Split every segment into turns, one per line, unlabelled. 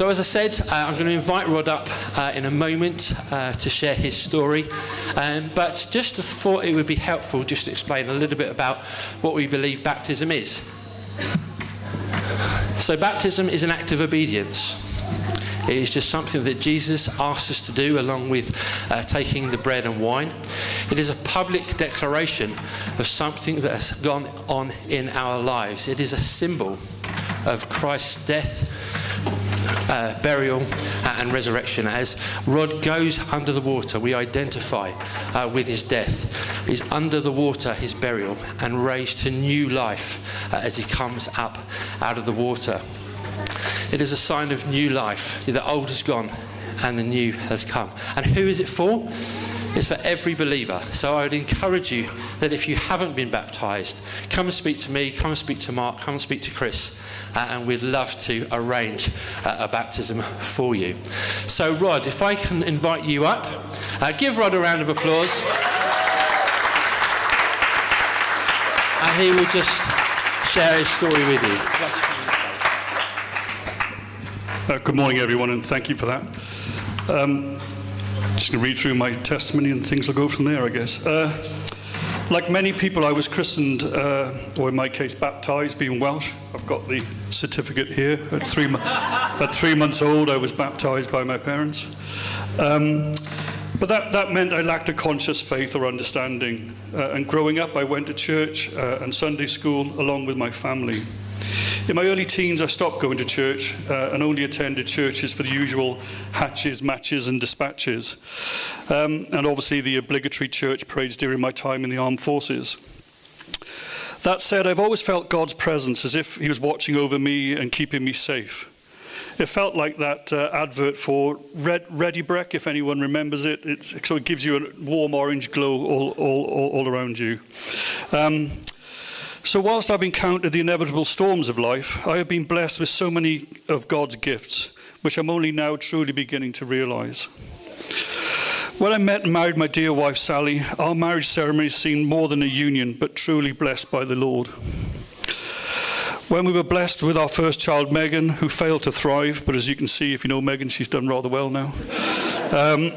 So, as I said, uh, I'm going to invite Rod up uh, in a moment uh, to share his story. Um, but just thought it would be helpful just to explain a little bit about what we believe baptism is. So, baptism is an act of obedience. It is just something that Jesus asked us to do along with uh, taking the bread and wine. It is a public declaration of something that has gone on in our lives. It is a symbol of Christ's death, uh, burial, uh, and resurrection. As Rod goes under the water, we identify uh, with his death. He's under the water, his burial, and raised to new life uh, as he comes up out of the water. It is a sign of new life. The old has gone and the new has come. And who is it for? It's for every believer. So I would encourage you that if you haven't been baptized, come and speak to me, come and speak to Mark, come and speak to Chris, uh, and we'd love to arrange uh, a baptism for you. So, Rod, if I can invite you up, uh, give Rod a round of applause. And he will just share his story with you.
Uh, good morning, everyone, and thank you for that. Um, read through my testimony and things will go from there, I guess. Uh, like many people, I was christened, uh, or in my case, baptized, being Welsh. I've got the certificate here. At three, mo- at three months old, I was baptized by my parents. Um, but that, that meant I lacked a conscious faith or understanding. Uh, and growing up, I went to church uh, and Sunday school along with my family. In my early teens, I stopped going to church uh, and only attended churches for the usual hatches, matches, and dispatches. Um, and obviously, the obligatory church parades during my time in the armed forces. That said, I've always felt God's presence as if He was watching over me and keeping me safe. It felt like that uh, advert for Red, Ready Brek, if anyone remembers it. It's, so it gives you a warm orange glow all, all, all, all around you. Um, so, whilst I've encountered the inevitable storms of life, I have been blessed with so many of God's gifts, which I'm only now truly beginning to realize. When I met and married my dear wife Sally, our marriage ceremony seemed more than a union, but truly blessed by the Lord. When we were blessed with our first child, Megan, who failed to thrive, but as you can see, if you know Megan, she's done rather well now. Um,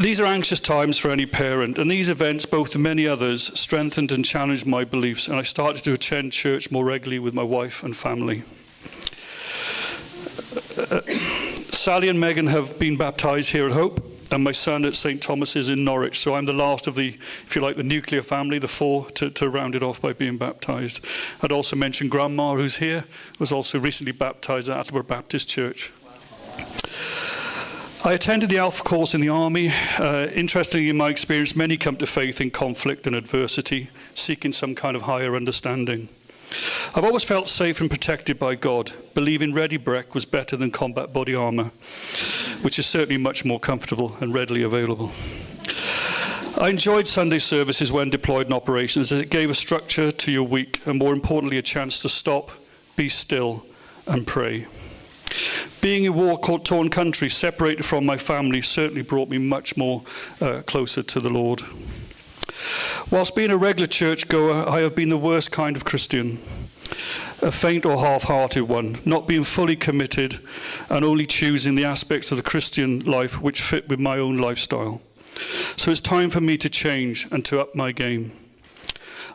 these are anxious times for any parent, and these events, both many others, strengthened and challenged my beliefs, and I started to attend church more regularly with my wife and family. Uh, Sally and Megan have been baptized here at Hope, and my son at St. Thomas's in Norwich. So I'm the last of the, if you like, the nuclear family, the four, to, to round it off by being baptized. I'd also mention Grandma, who's here, was also recently baptized at Attleborough Baptist Church. I attended the Alpha course in the Army. Uh, interestingly, in my experience, many come to faith in conflict and adversity, seeking some kind of higher understanding. I've always felt safe and protected by God, believing Ready Brek was better than combat body armour, which is certainly much more comfortable and readily available. I enjoyed Sunday services when deployed in operations as it gave a structure to your week and, more importantly, a chance to stop, be still, and pray. Being in war torn country, separated from my family, certainly brought me much more uh, closer to the Lord. Whilst being a regular churchgoer, I have been the worst kind of Christian. A faint or half hearted one, not being fully committed and only choosing the aspects of the Christian life which fit with my own lifestyle. So it's time for me to change and to up my game.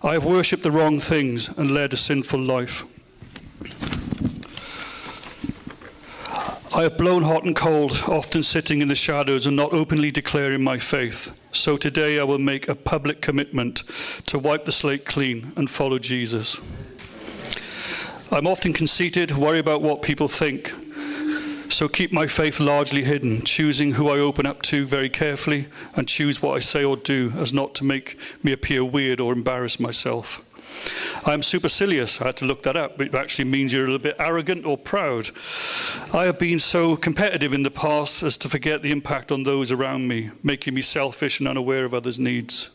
I have worshipped the wrong things and led a sinful life. I have blown hot and cold, often sitting in the shadows and not openly declaring my faith. So today I will make a public commitment to wipe the slate clean and follow Jesus. I'm often conceited, worry about what people think. So keep my faith largely hidden, choosing who I open up to very carefully and choose what I say or do as not to make me appear weird or embarrass myself. I'm supercilious. I had to look that up. It actually means you're a little bit arrogant or proud. I have been so competitive in the past as to forget the impact on those around me, making me selfish and unaware of others' needs.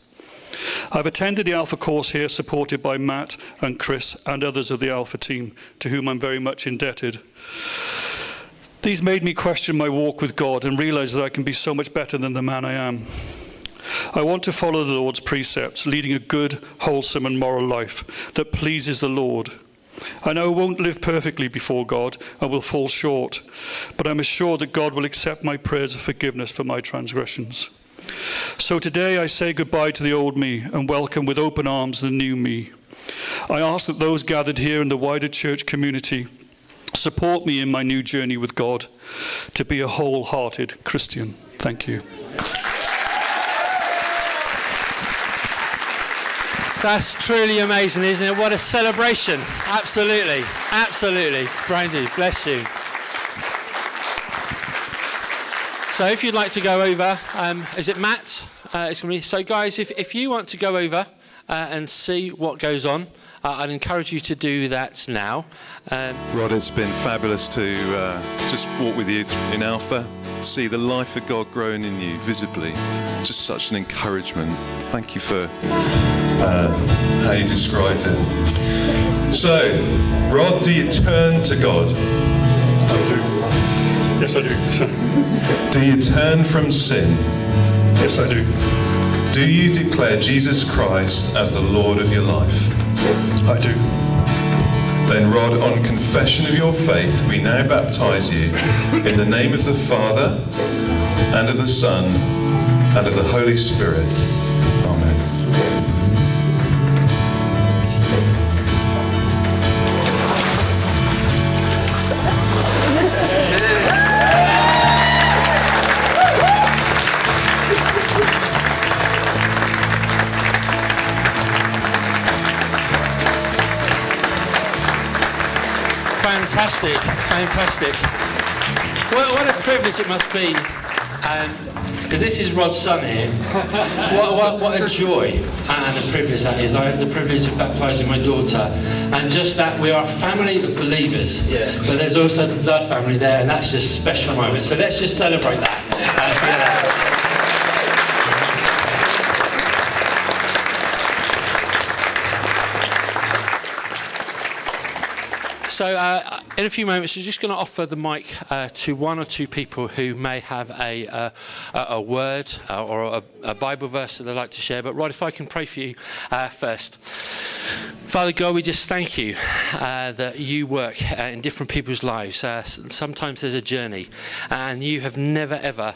I've attended the Alpha course here, supported by Matt and Chris and others of the Alpha team, to whom I'm very much indebted. These made me question my walk with God and realize that I can be so much better than the man I am. I want to follow the Lord's precepts, leading a good, wholesome, and moral life that pleases the Lord. I know I won't live perfectly before God and will fall short, but I'm assured that God will accept my prayers of forgiveness for my transgressions. So today I say goodbye to the old me and welcome with open arms the new me. I ask that those gathered here in the wider church community support me in my new journey with God to be a wholehearted Christian. Thank you.
That's truly amazing, isn't it? What a celebration. Absolutely. Absolutely. Brandy, bless you. So if you'd like to go over, um, is it Matt? Uh, it's gonna be, so guys, if, if you want to go over uh, and see what goes on, uh, I'd encourage you to do that now. Um,
Rod, it's been fabulous to uh, just walk with you in Alpha, see the life of God growing in you visibly. Just such an encouragement. Thank you for uh, how you described it. So, Rod, do you turn to God?
I do. Yes, I do.
Do you turn from sin?
Yes, I do.
Do you declare Jesus Christ as the Lord of your life?
I do.
Then, Rod, on confession of your faith, we now baptize you in the name of the Father, and of the Son, and of the Holy Spirit.
Fantastic, fantastic. What, what a privilege it must be. Because this is Rod's son here. What, what, what a joy and a privilege that is. I had the privilege of baptising my daughter, and just that we are a family of believers.
Yeah.
But there's also the blood family there, and that's just a special moment. So let's just celebrate that. Uh, together. So, uh, in a few moments, I'm just going to offer the mic uh, to one or two people who may have a, uh, a, word uh, or a, a Bible verse that they'd like to share. But, Rod, if I can pray for you uh, first. Father God, we just thank you uh, that you work uh, in different people's lives. Sometimes there's a journey, and you have never ever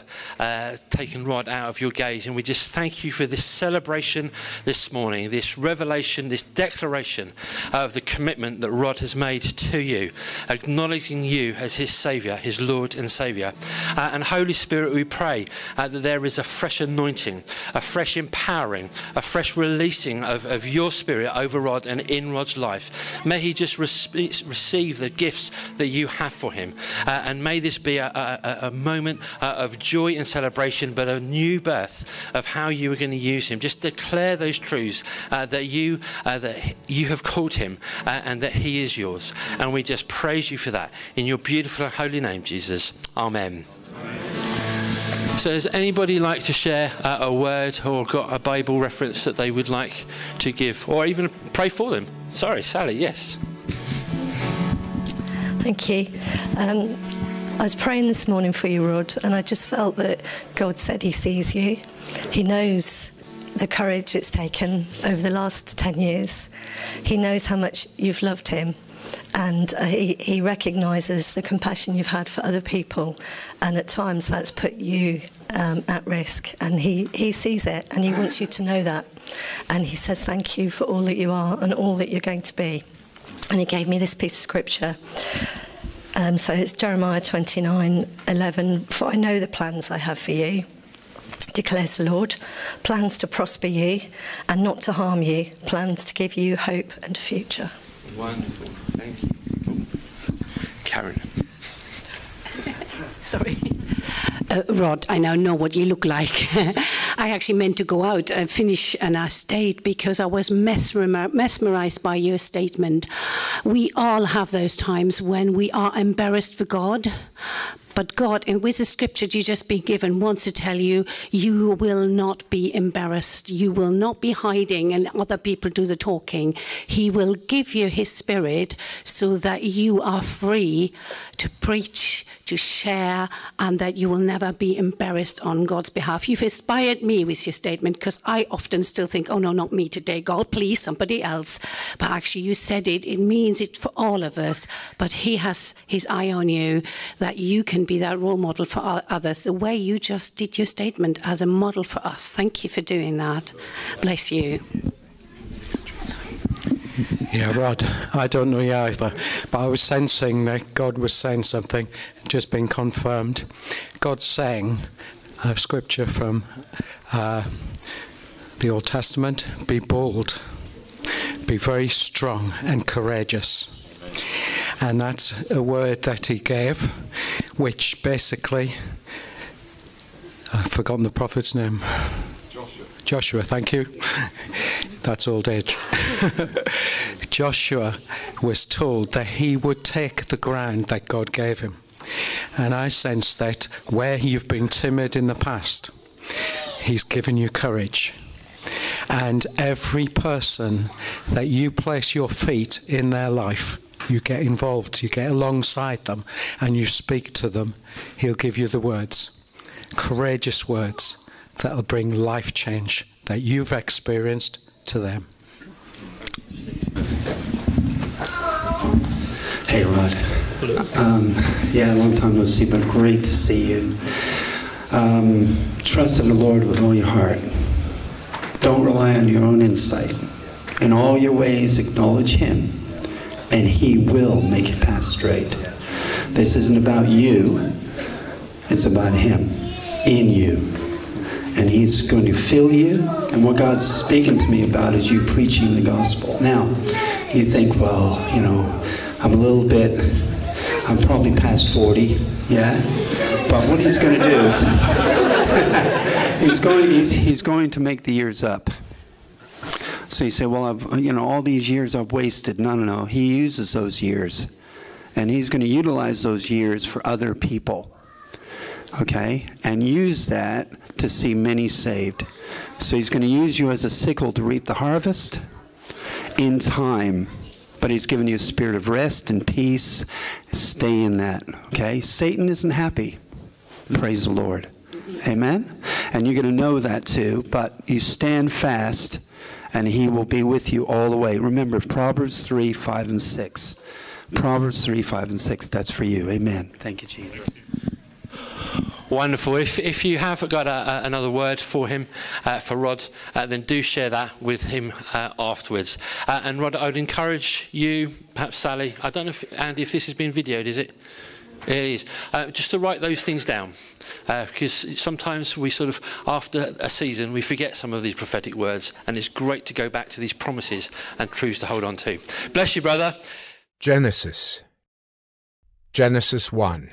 taken Rod out of your gaze. And we just thank you for this celebration this morning, this revelation, this declaration of the commitment that Rod has made to you, acknowledging you as his Saviour, his Lord and Saviour. Uh, and Holy Spirit, we pray uh, that there is a fresh anointing, a fresh empowering, a fresh releasing of, of your Spirit over Rod and in Rod's life. May he just respe- receive the gifts that you have for him. Uh, and may this be a, a, a- moment uh, of joy and celebration, but a new birth of how you are going to use him. Just declare those truths uh, that you uh, that you have called him and that he is yours. And we just praise you for that in your beautiful holy name, Jesus. Amen. So, does anybody like to share uh, a word or got a Bible reference that they would like to give, or even pray for them? Sorry, Sally. Yes.
Thank you. Um, I was praying this morning for you, Rod, and I just felt that God said He sees you. He knows the courage it's taken over the last 10 years. He knows how much you've loved Him, and uh, he, he recognises the compassion you've had for other people, and at times that's put you um, at risk. And he, he sees it, and He wants you to know that. And He says, Thank you for all that you are and all that you're going to be. And He gave me this piece of scripture. Um, so it's Jeremiah 29 11. For I know the plans I have for you, declares the Lord plans to prosper you and not to harm you, plans to give you hope and a future.
Wonderful. Thank you. Karen.
Sorry.
Uh, Rod, I now know what you look like. I actually meant to go out and finish, and I stayed because I was mesmerized by your statement. We all have those times when we are embarrassed for God. But God, with the scripture you just been given, wants to tell you, you will not be embarrassed. You will not be hiding and other people do the talking. He will give you His Spirit so that you are free to preach, to share, and that you will never be embarrassed on God's behalf. You've inspired me with your statement because I often still think, oh no, not me today, God, please, somebody else. But actually, you said it, it means it for all of us. But He has His eye on you, that you can be that role model for others, the way you just did your statement as a model for us. Thank you for doing that. Bless you.
Yeah, Rod, I don't know you either, but I was sensing that God was saying something, just been confirmed. God's saying a scripture from uh, the Old Testament be bold, be very strong and courageous. And that's a word that he gave, which basically, I've forgotten the prophet's name. Joshua. Thank you. That's old age. Joshua was told that he would take the ground that God gave him. And I sense that where you've been timid in the past, He's given you courage. And every person that you place your feet in their life, you get involved, you get alongside them, and you speak to them, He'll give you the words courageous words that'll bring life change that you've experienced to them.
Hey, Rod. Um, yeah, long time no see, but great to see you. Um, trust in the Lord with all your heart. Don't rely on your own insight. In all your ways, acknowledge Him, and He will make your path straight. This isn't about you, it's about Him in you. And He's going to fill you, and what God's speaking to me about is you preaching the gospel. Now, you think, well, you know, I'm a little bit, I'm probably past 40, yeah? But what he's going to do is, he's, going, he's, he's going to make the years up. So you say, well, I've, you know, all these years I've wasted. No, no, no. He uses those years. And he's going to utilize those years for other people. Okay? And use that to see many saved. So he's going to use you as a sickle to reap the harvest in time but he's given you a spirit of rest and peace. Stay in that, okay? Satan isn't happy. Praise the Lord. Amen? And you're going to know that too, but you stand fast and he will be with you all the way. Remember, Proverbs 3, 5, and 6. Proverbs 3, 5, and 6. That's for you. Amen. Thank you, Jesus.
Wonderful. If, if you have got a, a, another word for him, uh, for Rod, uh, then do share that with him uh, afterwards. Uh, and Rod, I would encourage you, perhaps Sally, I don't know if, Andy, if this has been videoed, is it? It is. Uh, just to write those things down. because uh, sometimes we sort of, after a season, we forget some of these prophetic words. And it's great to go back to these promises and truths to hold on to. Bless you, brother.
Genesis. Genesis 1.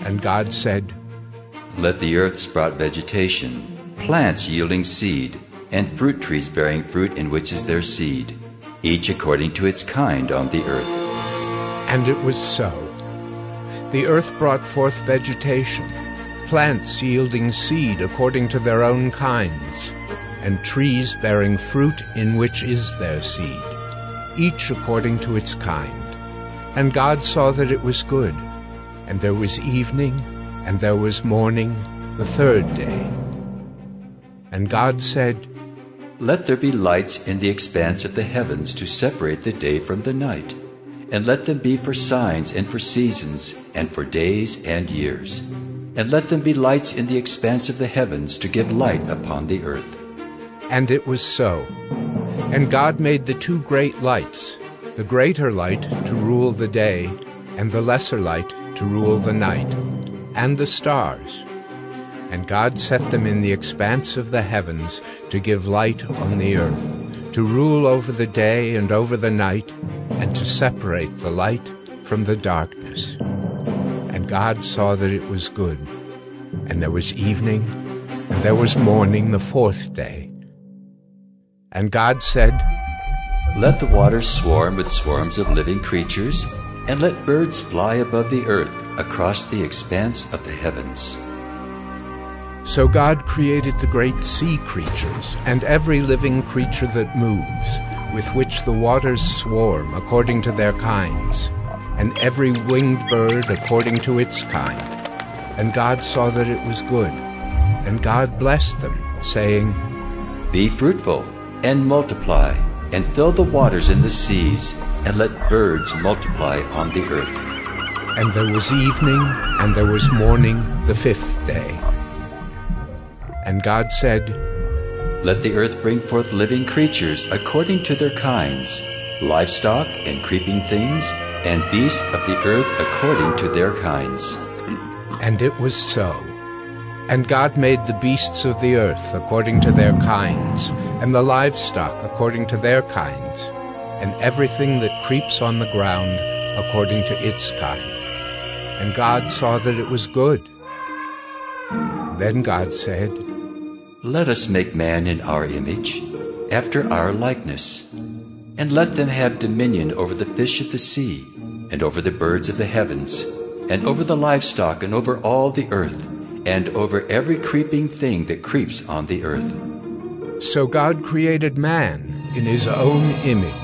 And God said,
Let the earth sprout vegetation, plants yielding seed, and fruit trees bearing fruit in which is their seed, each according to its kind on the earth.
And it was so. The earth brought forth vegetation, plants yielding seed according to their own kinds, and trees bearing fruit in which is their seed, each according to its kind. And God saw that it was good. And there was evening, and there was morning, the third day. And God said,
Let there be lights in the expanse of the heavens to separate the day from the night, and let them be for signs and for seasons, and for days and years. And let them be lights in the expanse of the heavens to give light upon the earth.
And it was so. And God made the two great lights, the greater light to rule the day, and the lesser light to rule the night, and the stars. And God set them in the expanse of the heavens to give light on the earth, to rule over the day and over the night, and to separate the light from the darkness. And God saw that it was good. And there was evening, and there was morning the fourth day. And God said,
Let the waters swarm with swarms of living creatures, and let birds fly above the earth across the expanse of the heavens.
So God created the great sea creatures, and every living creature that moves, with which the waters swarm according to their kinds, and every winged bird according to its kind. And God saw that it was good. And God blessed them, saying,
Be fruitful, and multiply, and fill the waters in the seas, and let birds multiply on the earth.
And there was evening, and there was morning the fifth day. And God said,
Let the earth bring forth living creatures according to their kinds, livestock and creeping things, and beasts of the earth according to their kinds.
And it was so. And God made the beasts of the earth according to their kinds, and the livestock according to their kinds, and everything that creeps on the ground according to its kind. And God saw that it was good. Then God said,
Let us make man in our image, after our likeness, and let them have dominion over the fish of the sea, and over the birds of the heavens, and over the livestock, and over all the earth, and over every creeping thing that creeps on the earth.
So God created man in his own image.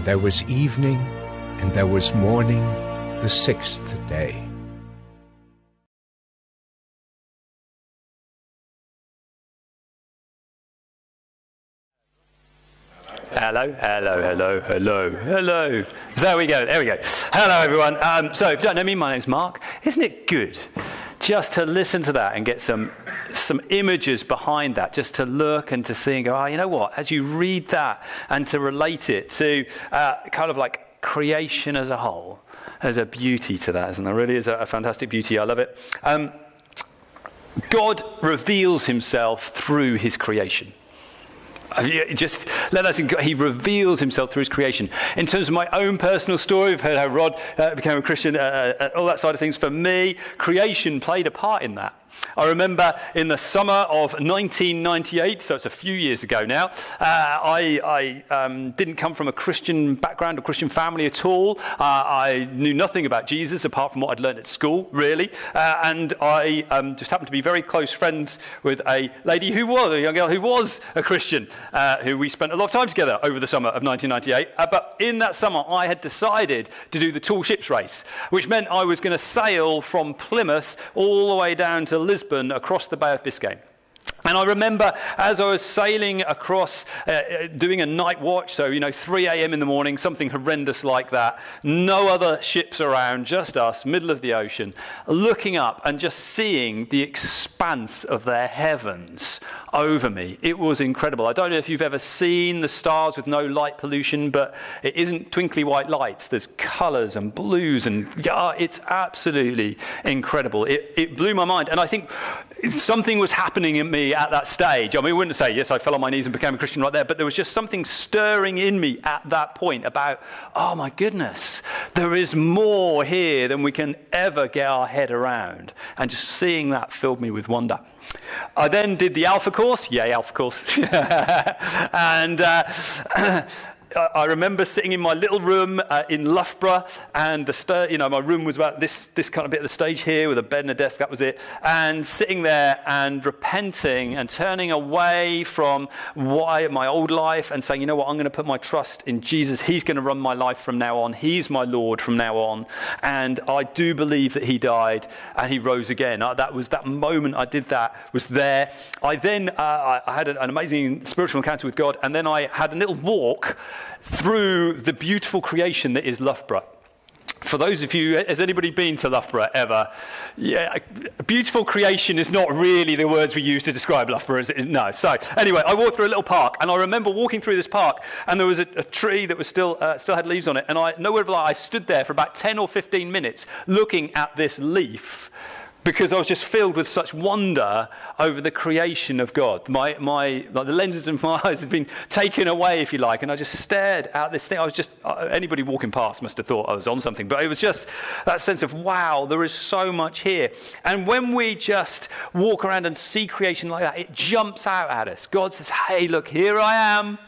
And there was evening, and there was morning, the sixth day.
Hello, hello, hello, hello, hello. There we go, there we go. Hello, everyone. Um, so, if you don't know me, my name's Mark. Isn't it good just to listen to that and get some, some images behind that, just to look and to see and go, oh, you know what? As you read that and to relate it to uh, kind of like creation as a whole, there's a beauty to that, isn't there? Really is a, a fantastic beauty. I love it. Um, God reveals himself through his creation. Just let us. He reveals himself through his creation. In terms of my own personal story, we've heard how Rod uh, became a Christian, uh, uh, all that side of things. For me, creation played a part in that. I remember in the summer of 1998, so it's a few years ago now, uh, I, I um, didn't come from a Christian background or Christian family at all. Uh, I knew nothing about Jesus apart from what I'd learned at school, really. Uh, and I um, just happened to be very close friends with a lady who was, a young girl who was a Christian, uh, who we spent a lot of time together over the summer of 1998. Uh, but in that summer, I had decided to do the tall ships race, which meant I was going to sail from Plymouth all the way down to Lisbon across the Bay of Biscay. And I remember as I was sailing across, uh, uh doing a night watch, so, you know, 3 a.m. in the morning, something horrendous like that, no other ships around, just us, middle of the ocean, looking up and just seeing the expanse of their heavens over me. It was incredible. I don't know if you've ever seen the stars with no light pollution, but it isn't twinkly white lights. There's colors and blues, and yeah, it's absolutely incredible. It, it blew my mind. And I think something was happening in me at that stage. I mean, I wouldn't say, yes, I fell on my knees and became a Christian right there, but there was just something stirring in me at that point about, oh my goodness, there is more here than we can ever get our head around. And just seeing that filled me with wonder. I then did the Alpha course. Yay, Alpha course. and uh, I remember sitting in my little room uh, in Loughborough, and the st- you know my room was about this this kind of bit of the stage here with a bed and a desk. That was it. And sitting there and repenting and turning away from why my old life and saying, you know what, I'm going to put my trust in Jesus. He's going to run my life from now on. He's my Lord from now on. And I do believe that He died and He rose again. Uh, that was that moment I did that was there. I then uh, I had an amazing spiritual encounter with God, and then I had a little walk through the beautiful creation that is Loughborough. For those of you, has anybody been to Loughborough ever? Yeah, beautiful creation is not really the words we use to describe Loughborough. No. So anyway, I walked through a little park, and I remember walking through this park, and there was a, a tree that was still uh, still had leaves on it, and I nowhere I stood there for about 10 or 15 minutes looking at this leaf because I was just filled with such wonder over the creation of God. My, my, like the lenses of my eyes had been taken away, if you like, and I just stared at this thing. I was just, uh, anybody walking past must have thought I was on something, but it was just that sense of, wow, there is so much here. And when we just walk around and see creation like that, it jumps out at us. God says, hey, look, here I am.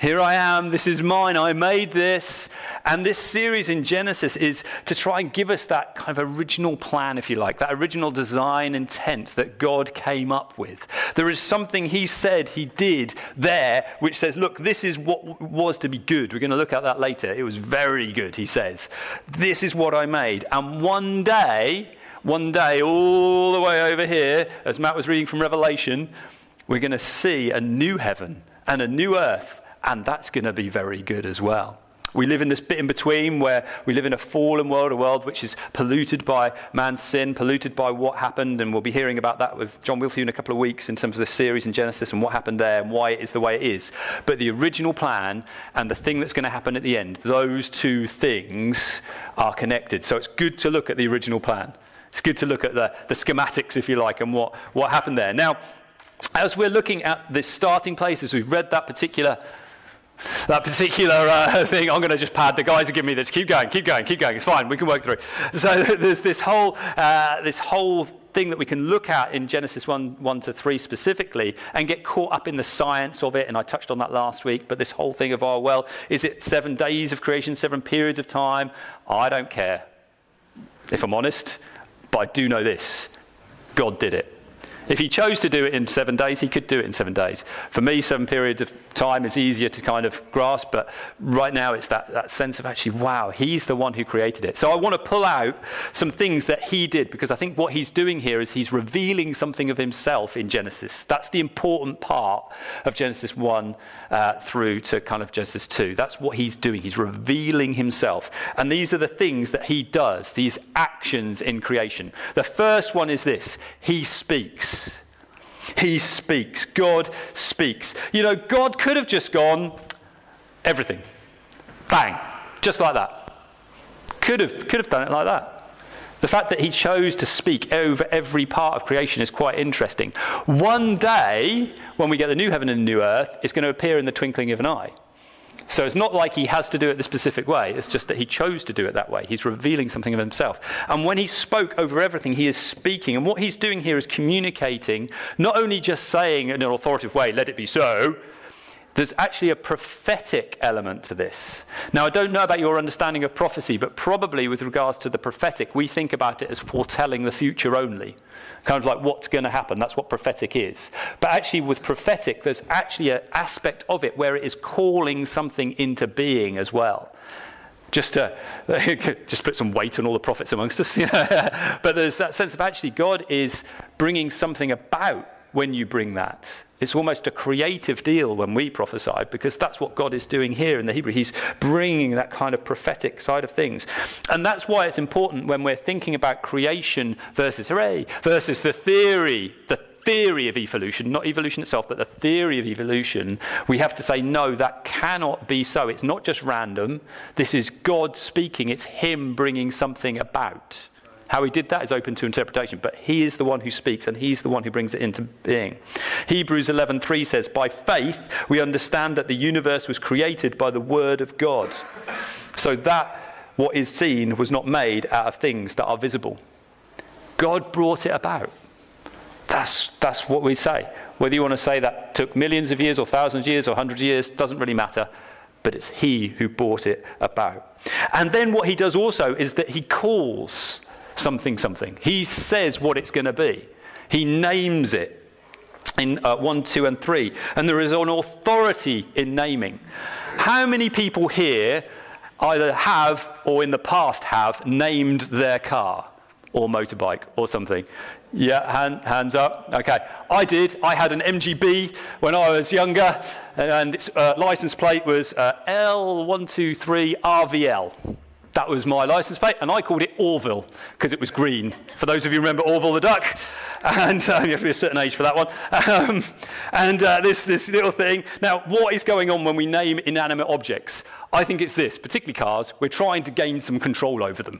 Here I am, this is mine, I made this. And this series in Genesis is to try and give us that kind of original plan, if you like, that original design intent that God came up with. There is something He said He did there which says, look, this is what was to be good. We're going to look at that later. It was very good, He says. This is what I made. And one day, one day, all the way over here, as Matt was reading from Revelation, we're going to see a new heaven and a new earth and that's going to be very good as well. We live in this bit in between where we live in a fallen world, a world which is polluted by man's sin, polluted by what happened, and we'll be hearing about that with John Wilthew in a couple of weeks in terms of the series in Genesis and what happened there and why it is the way it is. But the original plan and the thing that's going to happen at the end, those two things are connected. So it's good to look at the original plan. It's good to look at the, the schematics, if you like, and what, what happened there. Now, as we're looking at this starting place, as we've read that particular that particular uh, thing, I'm going to just pad. The guys are giving me this. Keep going, keep going, keep going. It's fine. We can work through. So there's this whole, uh, this whole thing that we can look at in Genesis 1, 1 to 3 specifically and get caught up in the science of it. And I touched on that last week. But this whole thing of, oh, well, is it seven days of creation, seven periods of time? I don't care, if I'm honest. But I do know this God did it. If he chose to do it in seven days, he could do it in seven days. For me, seven periods of time is easier to kind of grasp, but right now it's that, that sense of actually, wow, he's the one who created it. So I want to pull out some things that he did because I think what he's doing here is he's revealing something of himself in Genesis. That's the important part of Genesis 1 uh, through to kind of Genesis 2. That's what he's doing. He's revealing himself. And these are the things that he does, these actions in creation. The first one is this he speaks. He speaks. God speaks. You know, God could have just gone, everything. Bang. Just like that. Could have, could have done it like that. The fact that he chose to speak over every part of creation is quite interesting. One day, when we get the new heaven and the new earth, it's going to appear in the twinkling of an eye. So it's not like he has to do it the specific way, it's just that he chose to do it that way. He's revealing something of himself. And when he spoke over everything, he is speaking. And what he's doing here is communicating, not only just saying in an authoritative way, let it be so, there's actually a prophetic element to this. Now, I don't know about your understanding of prophecy, but probably with regards to the prophetic, we think about it as foretelling the future only. Kind of like what's going to happen. That's what prophetic is. But actually, with prophetic, there's actually an aspect of it where it is calling something into being as well just to just put some weight on all the prophets amongst us. but there's that sense of actually God is bringing something about when you bring that. It's almost a creative deal when we prophesy because that's what God is doing here in the Hebrew. He's bringing that kind of prophetic side of things. And that's why it's important when we're thinking about creation versus hooray, versus the theory, the theory of evolution, not evolution itself, but the theory of evolution, we have to say, no, that cannot be so. It's not just random. This is God speaking, it's Him bringing something about. How he did that is open to interpretation, but he is the one who speaks and he's the one who brings it into being. Hebrews 11:3 says, "By faith we understand that the universe was created by the word of God." So that what is seen was not made out of things that are visible. God brought it about. That's, that's what we say. Whether you want to say that took millions of years or thousands of years or hundreds of years doesn't really matter, but it's He who brought it about. And then what He does also is that He calls something something. He says what it's going to be, he names it in uh, 1, 2, and 3. And there is an authority in naming. How many people here either have or in the past have named their car or motorbike or something? Yeah, hand, hands up. Okay. I did. I had an MGB when I was younger, and its uh, license plate was uh, L123RVL. That was my license plate, and I called it Orville because it was green. For those of you who remember Orville the duck, and uh, you have to be a certain age for that one. Um, and uh, this, this little thing. Now, what is going on when we name inanimate objects? I think it's this, particularly cars, we're trying to gain some control over them.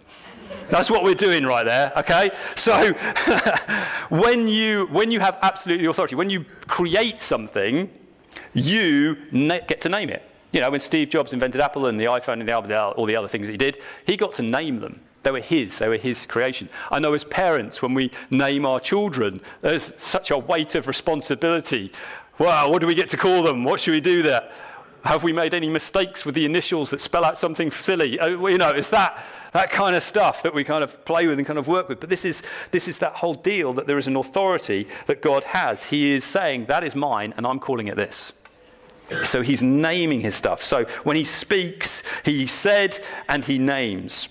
That's what we're doing right there, okay? So, when, you, when you have absolute authority, when you create something, you get to name it. You know, when Steve Jobs invented Apple and the iPhone and the, all the other things that he did, he got to name them. They were his, they were his creation. I know as parents, when we name our children, there's such a weight of responsibility. Wow, what do we get to call them? What should we do there? Have we made any mistakes with the initials that spell out something silly? Uh, you know, it's that, that kind of stuff that we kind of play with and kind of work with. But this is, this is that whole deal that there is an authority that God has. He is saying, that is mine, and I'm calling it this. So he's naming his stuff. So when he speaks, he said and he names.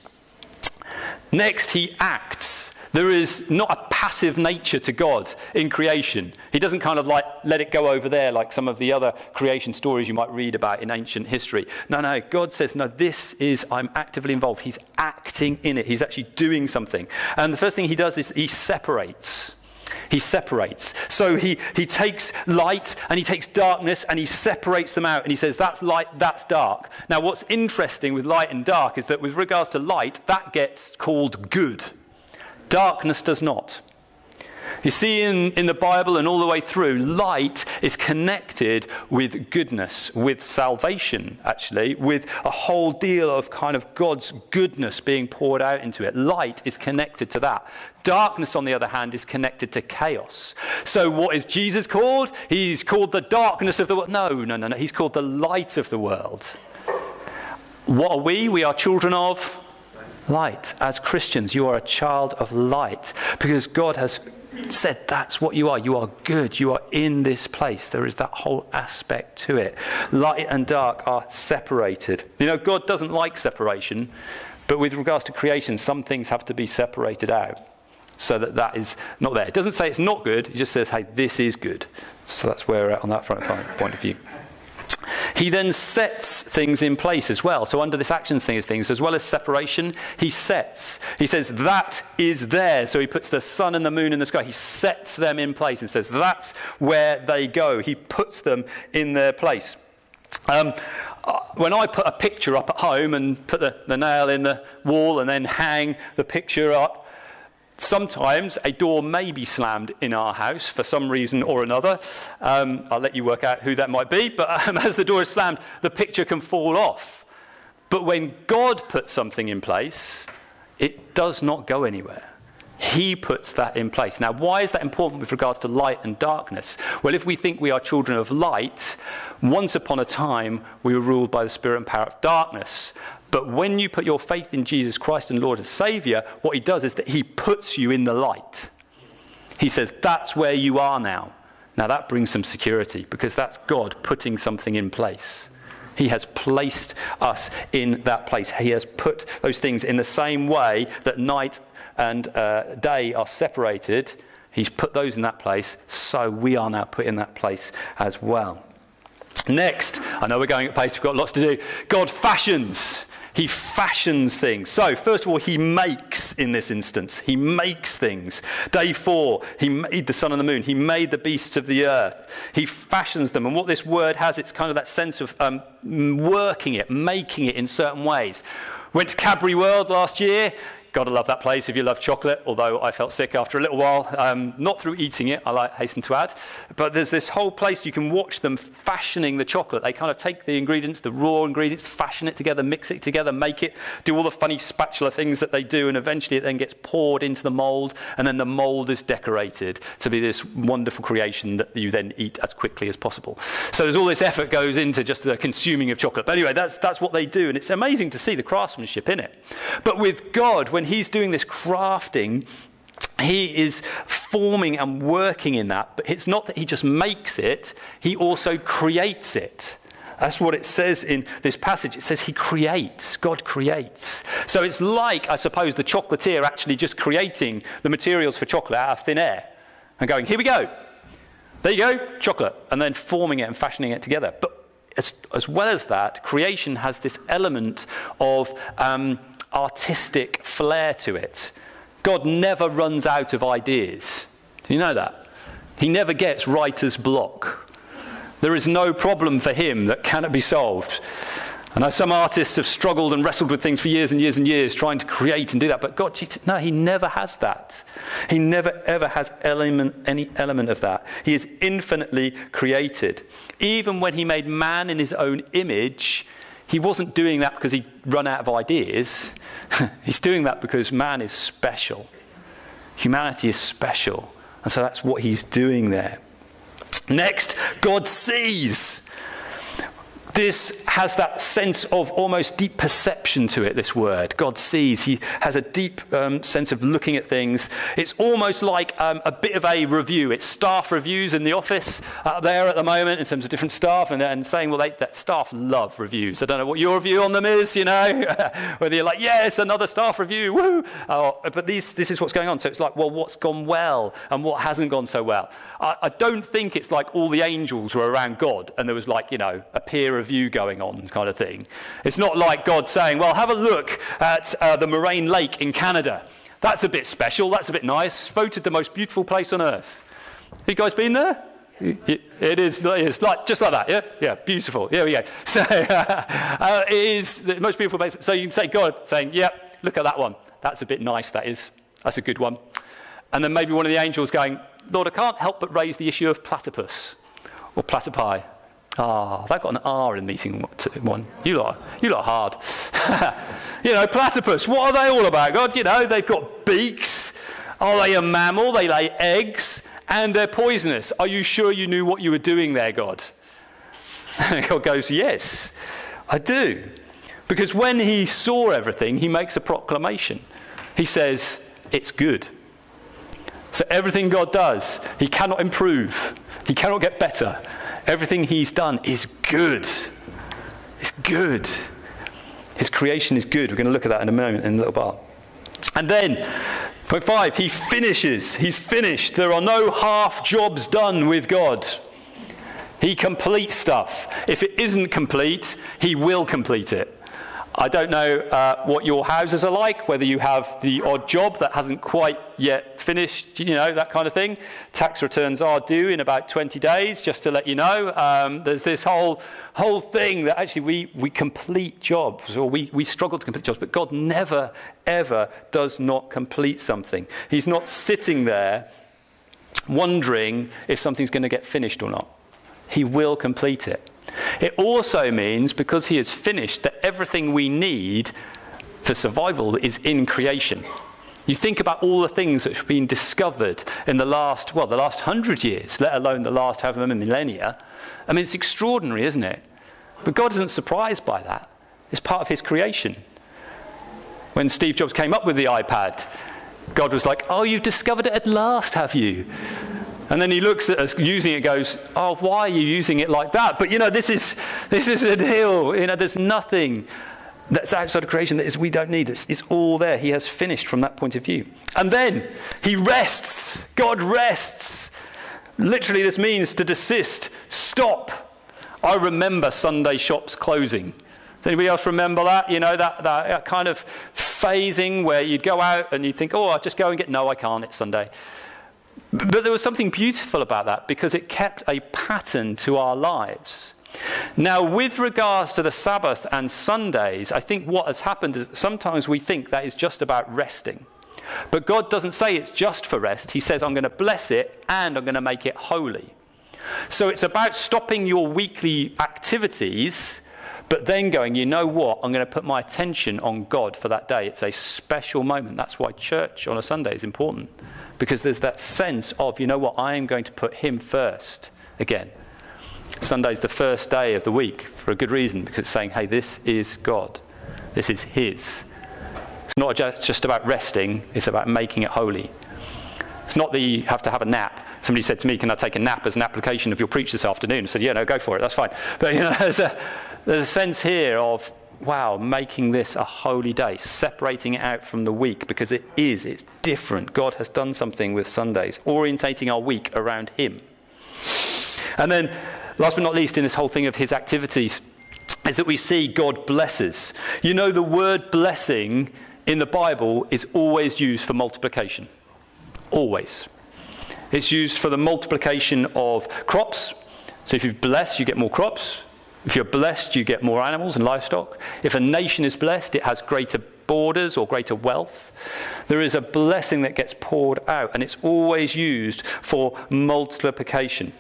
Next, he acts. There is not a passive nature to God in creation. He doesn't kind of like let it go over there like some of the other creation stories you might read about in ancient history. No, no, God says, no, this is, I'm actively involved. He's acting in it, he's actually doing something. And the first thing he does is he separates. He separates. So he, he takes light and he takes darkness and he separates them out and he says, that's light, that's dark. Now, what's interesting with light and dark is that with regards to light, that gets called good. Darkness does not. You see, in, in the Bible and all the way through, light is connected with goodness, with salvation, actually, with a whole deal of kind of God's goodness being poured out into it. Light is connected to that. Darkness, on the other hand, is connected to chaos. So, what is Jesus called? He's called the darkness of the world. No, no, no, no. He's called the light of the world. What are we? We are children of light. As Christians, you are a child of light because God has said that's what you are. You are good. You are in this place. There is that whole aspect to it. Light and dark are separated. You know, God doesn't like separation, but with regards to creation, some things have to be separated out so that that is not there. It doesn't say it's not good, it just says, hey, this is good. So that's where we're at on that front point of view. He then sets things in place as well. So, under this actions thing things, as well as separation, he sets. He says, That is there. So, he puts the sun and the moon in the sky. He sets them in place and says, That's where they go. He puts them in their place. Um, uh, when I put a picture up at home and put the, the nail in the wall and then hang the picture up, Sometimes a door may be slammed in our house for some reason or another. Um, I'll let you work out who that might be, but um, as the door is slammed, the picture can fall off. But when God puts something in place, it does not go anywhere. He puts that in place. Now, why is that important with regards to light and darkness? Well, if we think we are children of light, once upon a time we were ruled by the spirit and power of darkness. But when you put your faith in Jesus Christ and Lord and Savior, what he does is that he puts you in the light. He says, That's where you are now. Now that brings some security because that's God putting something in place. He has placed us in that place. He has put those things in the same way that night and uh, day are separated. He's put those in that place, so we are now put in that place as well. Next, I know we're going at pace, we've got lots to do. God fashions. He fashions things. So, first of all, he makes in this instance. He makes things. Day four, he made the sun and the moon. He made the beasts of the earth. He fashions them. And what this word has, it's kind of that sense of um, working it, making it in certain ways. Went to Cadbury World last year. Gotta love that place if you love chocolate, although I felt sick after a little while. Um, not through eating it, I like, hasten to add. But there's this whole place you can watch them fashioning the chocolate. They kind of take the ingredients, the raw ingredients, fashion it together, mix it together, make it, do all the funny spatula things that they do, and eventually it then gets poured into the mold, and then the mold is decorated to be this wonderful creation that you then eat as quickly as possible. So there's all this effort goes into just the consuming of chocolate. But anyway, that's, that's what they do, and it's amazing to see the craftsmanship in it. But with God, when he's doing this crafting, he is forming and working in that. But it's not that he just makes it, he also creates it. That's what it says in this passage. It says he creates, God creates. So it's like, I suppose, the chocolatier actually just creating the materials for chocolate out of thin air and going, here we go. There you go, chocolate. And then forming it and fashioning it together. But as, as well as that, creation has this element of um, artistic flair to it. God never runs out of ideas. Do you know that? He never gets writer's block. There is no problem for him that cannot be solved. I know some artists have struggled and wrestled with things for years and years and years trying to create and do that, but God, no, He never has that. He never ever has element, any element of that. He is infinitely created. Even when He made man in His own image, He wasn't doing that because He'd run out of ideas. He's doing that because man is special. Humanity is special. And so that's what He's doing there. Next, God sees. This has that sense of almost deep perception to it, this word. God sees. He has a deep um, sense of looking at things. It's almost like um, a bit of a review. It's staff reviews in the office up there at the moment in terms of different staff and, and saying, well, they, that staff love reviews. I don't know what your view on them is, you know, whether you're like, yes, another staff review, woo. Oh, but these, this is what's going on. So it's like, well, what's gone well and what hasn't gone so well? I, I don't think it's like all the angels were around God and there was like, you know, a peer review going on kind of thing. It's not like God saying, well, have a look at uh, the Moraine Lake in Canada. That's a bit special. That's a bit nice. Voted the most beautiful place on earth. You guys been there? It is it's like, just like that, yeah? Yeah, beautiful. Here we go. So uh, it is the most beautiful place. So you can say, God, saying, yeah, look at that one. That's a bit nice, that is. That's a good one. And then maybe one of the angels going, Lord, I can't help but raise the issue of platypus or platypi. Ah, that got an R in meeting one. You lot, you lot hard. you know, platypus, what are they all about? God, you know, they've got beaks. Are they a mammal? They lay eggs and they're poisonous. Are you sure you knew what you were doing there, God? God goes, Yes, I do. Because when he saw everything, he makes a proclamation. He says, It's good. So everything God does, he cannot improve, he cannot get better. Everything he's done is good. It's good. His creation is good. We're going to look at that in a moment, in a little while. And then, point five, he finishes. He's finished. There are no half jobs done with God. He completes stuff. If it isn't complete, he will complete it. I don't know uh, what your houses are like, whether you have the odd job that hasn't quite yet finished, you know, that kind of thing. Tax returns are due in about 20 days, just to let you know. Um, there's this whole, whole thing that actually we, we complete jobs, or we, we struggle to complete jobs, but God never, ever does not complete something. He's not sitting there wondering if something's going to get finished or not. He will complete it. It also means, because he has finished, that everything we need for survival is in creation. You think about all the things that have been discovered in the last, well, the last hundred years, let alone the last however many millennia. I mean, it's extraordinary, isn't it? But God isn't surprised by that. It's part of his creation. When Steve Jobs came up with the iPad, God was like, Oh, you've discovered it at last, have you? And then he looks at us using it goes, Oh, why are you using it like that? But you know, this is, this is a deal. You know, there's nothing that's outside of creation that is we don't need. It's, it's all there. He has finished from that point of view. And then he rests. God rests. Literally, this means to desist, stop. I remember Sunday shops closing. Does anybody else remember that? You know, that, that kind of phasing where you'd go out and you'd think, oh, I'll just go and get, no, I can't, it's Sunday. But there was something beautiful about that because it kept a pattern to our lives. Now, with regards to the Sabbath and Sundays, I think what has happened is sometimes we think that is just about resting. But God doesn't say it's just for rest. He says, I'm going to bless it and I'm going to make it holy. So it's about stopping your weekly activities, but then going, you know what? I'm going to put my attention on God for that day. It's a special moment. That's why church on a Sunday is important, because there's that sense of, you know what? I am going to put Him first again. Sunday's the first day of the week for a good reason, because it's saying, hey, this is God. This is His. It's not just about resting, it's about making it holy. It's not that you have to have a nap. Somebody said to me, Can I take a nap as an application of your preach this afternoon? I said, Yeah, no, go for it, that's fine. But you know, there's a, there's a sense here of, wow, making this a holy day, separating it out from the week because it is, it's different. God has done something with Sundays, orientating our week around Him. And then Last but not least, in this whole thing of his activities, is that we see God blesses. You know, the word blessing in the Bible is always used for multiplication. Always. It's used for the multiplication of crops. So if you bless, you get more crops. If you're blessed, you get more animals and livestock. If a nation is blessed, it has greater borders or greater wealth. There is a blessing that gets poured out, and it's always used for multiplication.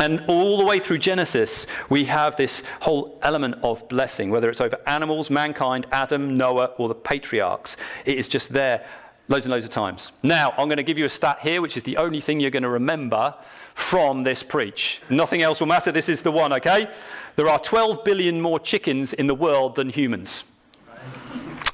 And all the way through Genesis, we have this whole element of blessing, whether it's over animals, mankind, Adam, Noah, or the patriarchs. It is just there loads and loads of times. Now, I'm going to give you a stat here, which is the only thing you're going to remember from this preach. Nothing else will matter. This is the one, okay? There are 12 billion more chickens in the world than humans.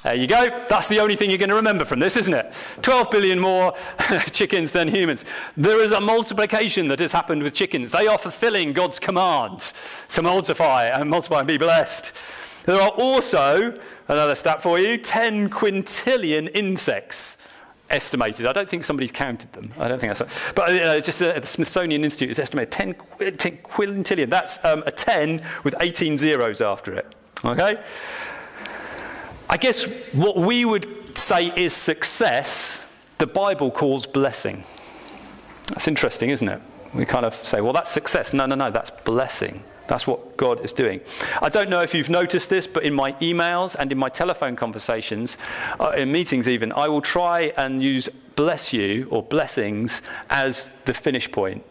There you go. That's the only thing you're going to remember from this, isn't it? 12 billion more chickens than humans. There is a multiplication that has happened with chickens. They are fulfilling God's command to multiply and multiply and be blessed. There are also, another stat for you, 10 quintillion insects estimated. I don't think somebody's counted them. I don't think that's. But uh, just uh, the Smithsonian Institute has estimated 10, 10 quintillion. That's um, a 10 with 18 zeros after it. Okay? I guess what we would say is success, the Bible calls blessing. That's interesting, isn't it? We kind of say, well, that's success. No, no, no, that's blessing. That's what God is doing. I don't know if you've noticed this, but in my emails and in my telephone conversations, uh, in meetings even, I will try and use bless you or blessings as the finish point.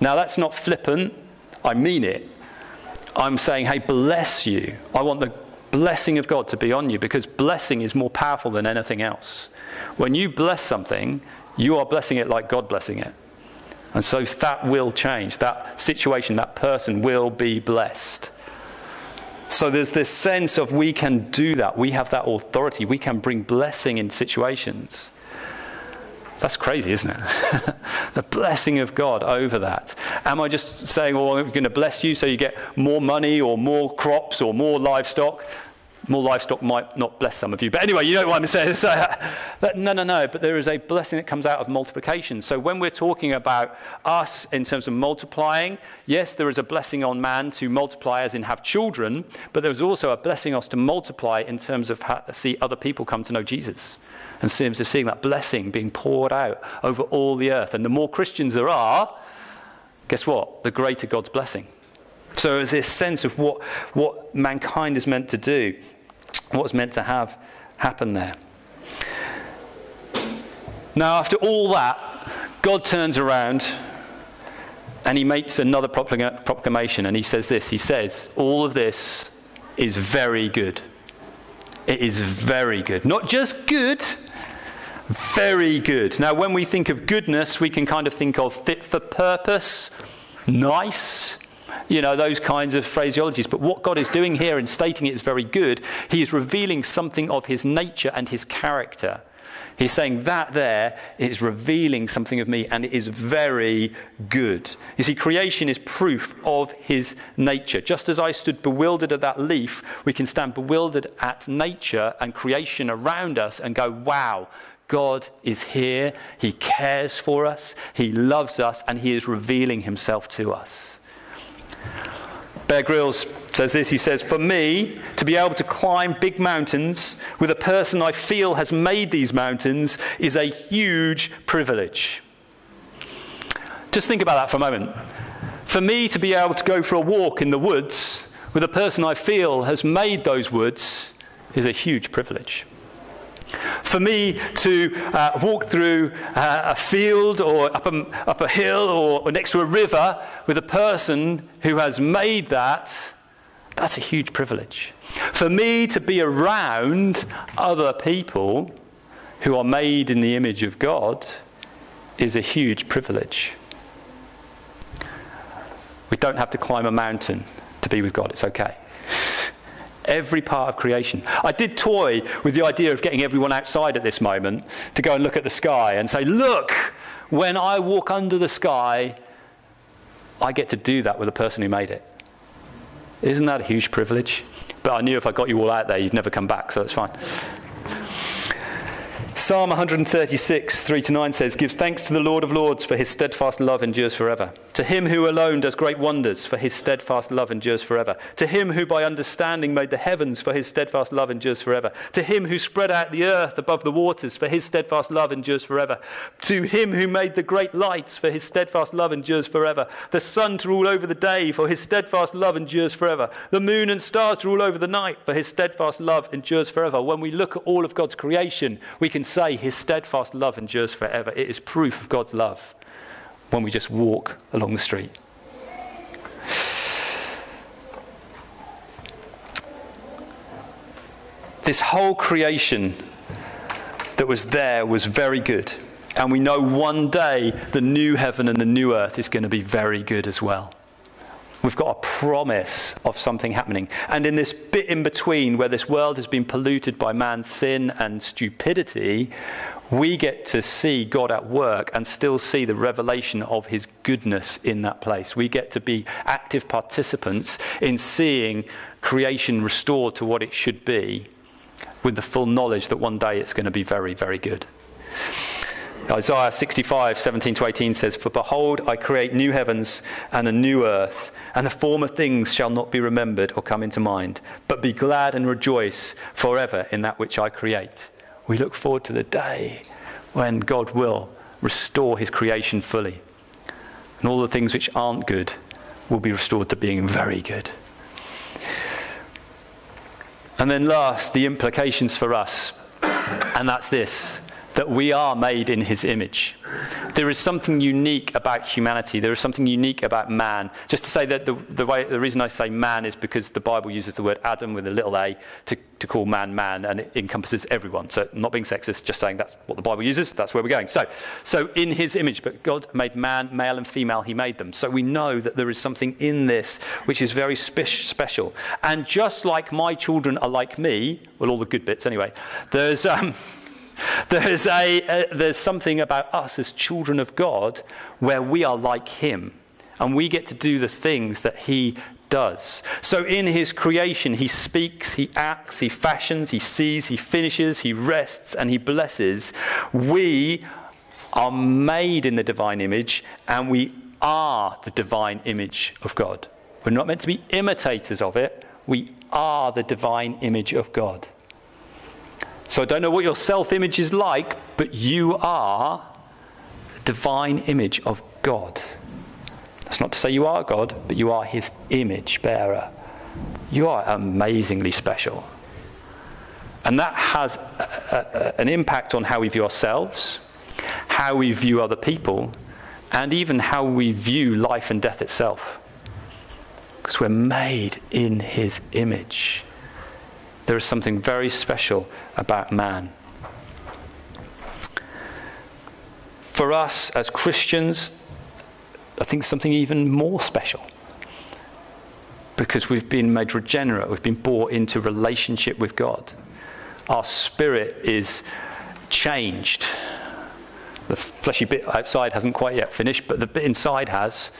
Now, that's not flippant, I mean it. I'm saying, hey, bless you. I want the blessing of God to be on you because blessing is more powerful than anything else. When you bless something, you are blessing it like God blessing it. And so that will change. That situation, that person will be blessed. So there's this sense of we can do that. We have that authority. We can bring blessing in situations. That's crazy, isn't it? the blessing of God over that. Am I just saying, well, I'm going to bless you so you get more money or more crops or more livestock? More livestock might not bless some of you. But anyway, you know what I'm saying. So, no, no, no. But there is a blessing that comes out of multiplication. So when we're talking about us in terms of multiplying, yes, there is a blessing on man to multiply as in have children, but there's also a blessing us to multiply in terms of see other people come to know Jesus and seems of seeing that blessing being poured out over all the earth. And the more Christians there are, guess what? The greater God's blessing. So there's this sense of what, what mankind is meant to do, what's meant to have happen there. Now, after all that, God turns around and he makes another proclamation and he says this He says, All of this is very good. It is very good. Not just good, very good. Now, when we think of goodness, we can kind of think of fit for purpose, nice, you know, those kinds of phraseologies. But what God is doing here in stating it is very good, He is revealing something of His nature and His character. He's saying that there is revealing something of me and it is very good. You see, creation is proof of his nature. Just as I stood bewildered at that leaf, we can stand bewildered at nature and creation around us and go, wow, God is here. He cares for us. He loves us and he is revealing himself to us. Bear Grylls says this he says, For me, to be able to climb big mountains with a person I feel has made these mountains is a huge privilege. Just think about that for a moment. For me to be able to go for a walk in the woods with a person I feel has made those woods is a huge privilege. For me to uh, walk through uh, a field or up a, up a hill or, or next to a river with a person who has made that, that's a huge privilege. For me to be around other people who are made in the image of God is a huge privilege. We don't have to climb a mountain to be with God, it's okay. Every part of creation. I did toy with the idea of getting everyone outside at this moment to go and look at the sky and say, look, when I walk under the sky, I get to do that with the person who made it. Isn't that a huge privilege? But I knew if I got you all out there, you'd never come back, so that's fine. Psalm 136, 3 to 9 says, Gives thanks to the Lord of Lords, for his steadfast love endures forever. To him who alone does great wonders, for his steadfast love endures forever. To him who by understanding made the heavens, for his steadfast love endures forever. To him who spread out the earth above the waters, for his steadfast love endures forever. To him who made the great lights, for his steadfast love endures forever. The sun to rule over the day, for his steadfast love endures forever. The moon and stars to rule over the night, for his steadfast love endures forever. When we look at all of God's creation, we can say his steadfast love endures forever. It is proof of God's love when we just walk along the street. This whole creation that was there was very good. And we know one day the new heaven and the new earth is going to be very good as well. We've got a promise of something happening. And in this bit in between, where this world has been polluted by man's sin and stupidity, we get to see God at work and still see the revelation of his goodness in that place. We get to be active participants in seeing creation restored to what it should be with the full knowledge that one day it's going to be very, very good. Isaiah 65, 17 to 18 says, For behold, I create new heavens and a new earth, and the former things shall not be remembered or come into mind, but be glad and rejoice forever in that which I create. We look forward to the day when God will restore his creation fully, and all the things which aren't good will be restored to being very good. And then, last, the implications for us, and that's this that we are made in his image. There is something unique about humanity. There is something unique about man. Just to say that the, the, way, the reason I say man is because the Bible uses the word Adam with a little a to, to call man man, and it encompasses everyone. So, not being sexist, just saying that's what the Bible uses, that's where we're going. So, so in his image, but God made man, male and female, he made them. So we know that there is something in this which is very spe- special. And just like my children are like me, well, all the good bits anyway, there's. Um, there's, a, there's something about us as children of God where we are like Him and we get to do the things that He does. So in His creation, He speaks, He acts, He fashions, He sees, He finishes, He rests, and He blesses. We are made in the divine image and we are the divine image of God. We're not meant to be imitators of it, we are the divine image of God. So I don't know what your self image is like, but you are the divine image of God. That's not to say you are God, but you are his image bearer. You are amazingly special. And that has a, a, an impact on how we view ourselves, how we view other people, and even how we view life and death itself. Because we're made in his image. There is something very special about man. For us as Christians, I think something even more special. Because we've been made regenerate, we've been brought into relationship with God. Our spirit is changed. The fleshy bit outside hasn't quite yet finished, but the bit inside has.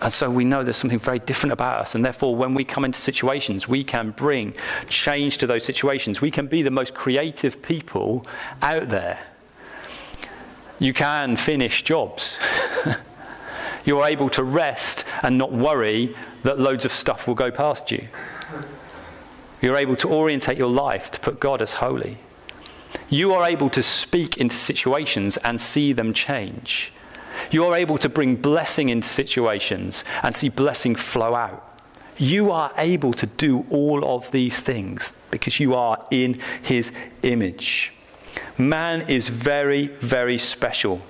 And so we know there's something very different about us. And therefore, when we come into situations, we can bring change to those situations. We can be the most creative people out there. You can finish jobs. You're able to rest and not worry that loads of stuff will go past you. You're able to orientate your life to put God as holy. You are able to speak into situations and see them change. You are able to bring blessing into situations and see blessing flow out. You are able to do all of these things because you are in his image. Man is very, very special.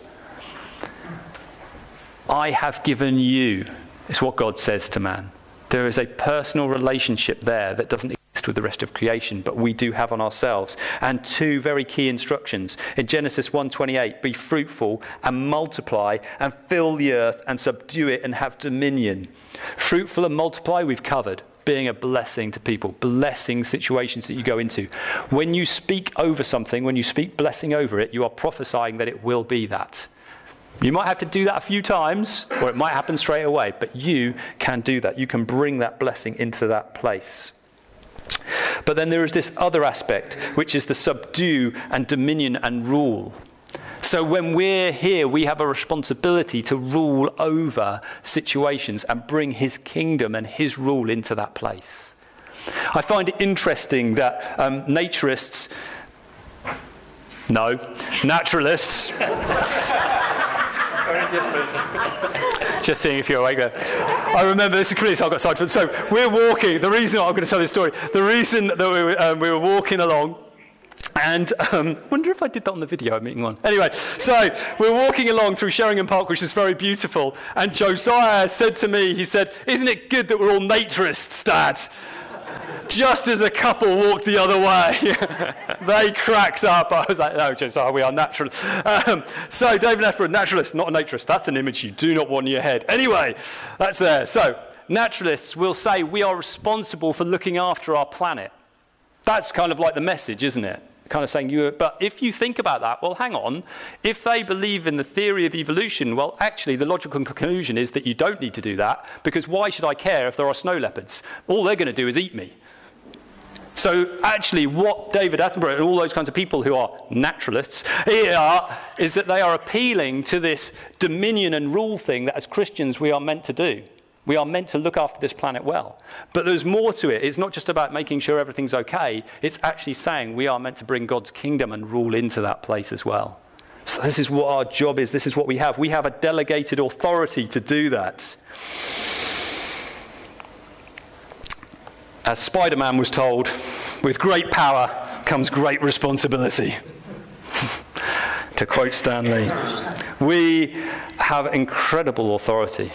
I have given you, is what God says to man. There is a personal relationship there that doesn't with the rest of creation, but we do have on ourselves. And two very key instructions. In Genesis 1:28, be fruitful and multiply and fill the earth and subdue it and have dominion. Fruitful and multiply we've covered being a blessing to people, blessing situations that you go into. When you speak over something, when you speak blessing over it, you are prophesying that it will be that. You might have to do that a few times, or it might happen straight away, but you can do that. You can bring that blessing into that place. But then there is this other aspect, which is the subdue and dominion and rule. So when we're here, we have a responsibility to rule over situations and bring his kingdom and his rule into that place. I find it interesting that um, naturists, no, naturalists, just seeing if you're awake there. I remember, this is Chris, I got sidetracked. So we're walking, the reason I'm going to tell this story, the reason that we were, um, we were walking along, and um, wonder if I did that on the video I'm meeting one. Anyway, so we're walking along through Sheringham Park, which is very beautiful. And Josiah said to me, he said, Isn't it good that we're all naturists, Dad? Just as a couple walked the other way, they cracked up. I was like, no, Josiah, we are naturalists. Um, so, David Attenborough, naturalist, not a naturist. That's an image you do not want in your head. Anyway, that's there. So, naturalists will say we are responsible for looking after our planet. That's kind of like the message, isn't it? Kind of saying you but if you think about that well hang on. If they believe in the theory of evolution well actually the logical conclusion is that you don't need to do that because why should i care if there are snow leopards? All they're going to do is eat me. So actually what david attenborough and all those kinds of people who are naturalists here are, is that they are appealing to this dominion and rule thing that as christians we are meant to do we are meant to look after this planet well. But there's more to it. It's not just about making sure everything's okay, it's actually saying we are meant to bring God's kingdom and rule into that place as well. So, this is what our job is. This is what we have. We have a delegated authority to do that. As Spider Man was told, with great power comes great responsibility. to quote Stan Lee, we have incredible authority.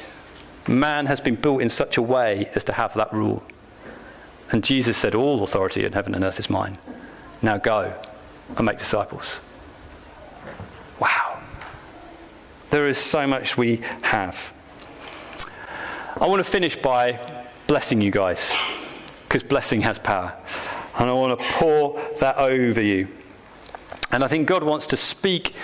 Man has been built in such a way as to have that rule. And Jesus said, All authority in heaven and earth is mine. Now go and make disciples. Wow. There is so much we have. I want to finish by blessing you guys, because blessing has power. And I want to pour that over you. And I think God wants to speak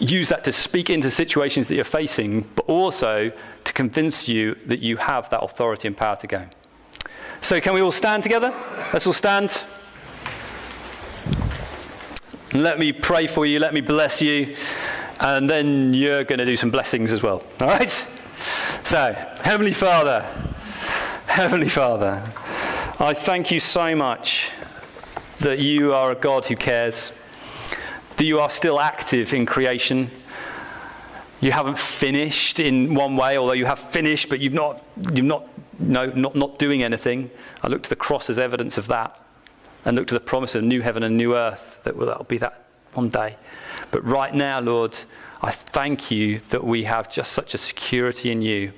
use that to speak into situations that you're facing, but also to convince you that you have that authority and power to go. So, can we all stand together? Let's all stand. Let me pray for you, let me bless you, and then you're going to do some blessings as well. All right? So, Heavenly Father, Heavenly Father, I thank you so much that you are a God who cares that you are still active in creation. You haven't finished in one way, although you have finished, but you've not, you've not, no, not, not doing anything. I look to the cross as evidence of that, and look to the promise of new heaven and new earth that will that'll be that one day. But right now, Lord, I thank you that we have just such a security in you,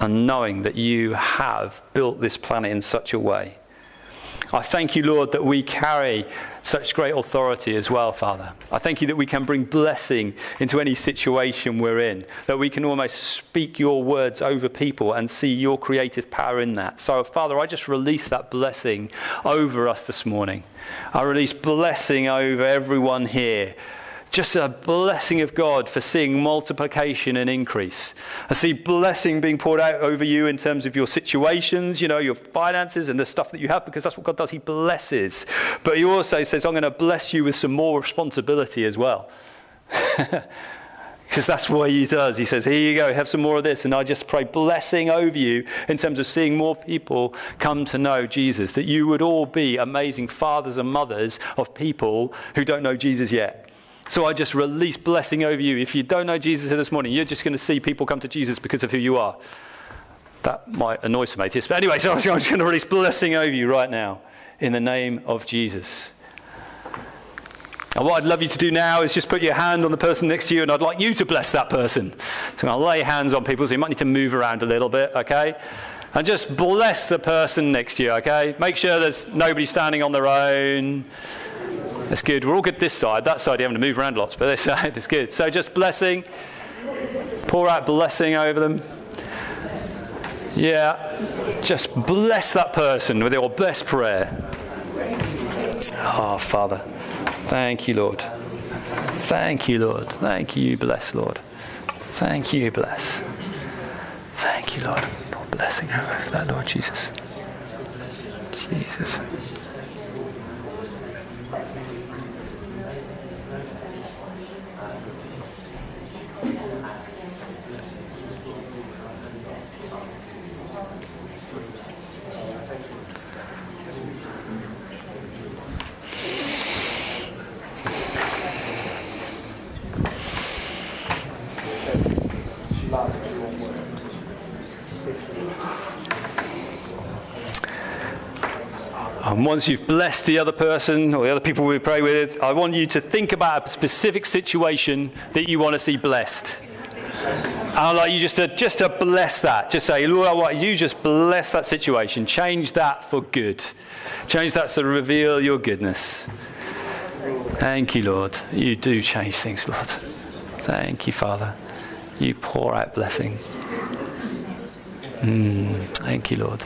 and knowing that you have built this planet in such a way I thank you, Lord, that we carry such great authority as well, Father. I thank you that we can bring blessing into any situation we're in, that we can almost speak your words over people and see your creative power in that. So, Father, I just release that blessing over us this morning. I release blessing over everyone here just a blessing of God for seeing multiplication and increase. I see blessing being poured out over you in terms of your situations, you know, your finances and the stuff that you have, because that's what God does. He blesses. But He also says, I'm going to bless you with some more responsibility as well. because that's what he does. He says, Here you go, have some more of this. And I just pray blessing over you in terms of seeing more people come to know Jesus, that you would all be amazing fathers and mothers of people who don't know Jesus yet. So I just release blessing over you. If you don't know Jesus this morning, you're just going to see people come to Jesus because of who you are. That might annoy some atheists. But anyway, so I'm just going to release blessing over you right now in the name of Jesus. And what I'd love you to do now is just put your hand on the person next to you, and I'd like you to bless that person. So I'll lay hands on people, so you might need to move around a little bit, okay? And just bless the person next to you, okay? Make sure there's nobody standing on their own. That's good. We're all good this side. That side, you're having to move around lots, but this side is good. So just blessing. Pour out blessing over them. Yeah. Just bless that person with your best prayer. Oh, Father. Thank you, Lord. Thank you, Lord. Thank you, bless, Lord. Thank you, bless. Thank you, Lord. For blessing over that, Lord Jesus. Jesus. Once you've blessed the other person or the other people we pray with, I want you to think about a specific situation that you want to see blessed. I'd like you just to just to bless that. Just say, Lord, I want you just bless that situation. Change that for good. Change that to reveal your goodness. Thank you, Lord. You do change things, Lord. Thank you, Father. You pour out blessing. Mm, thank you, Lord.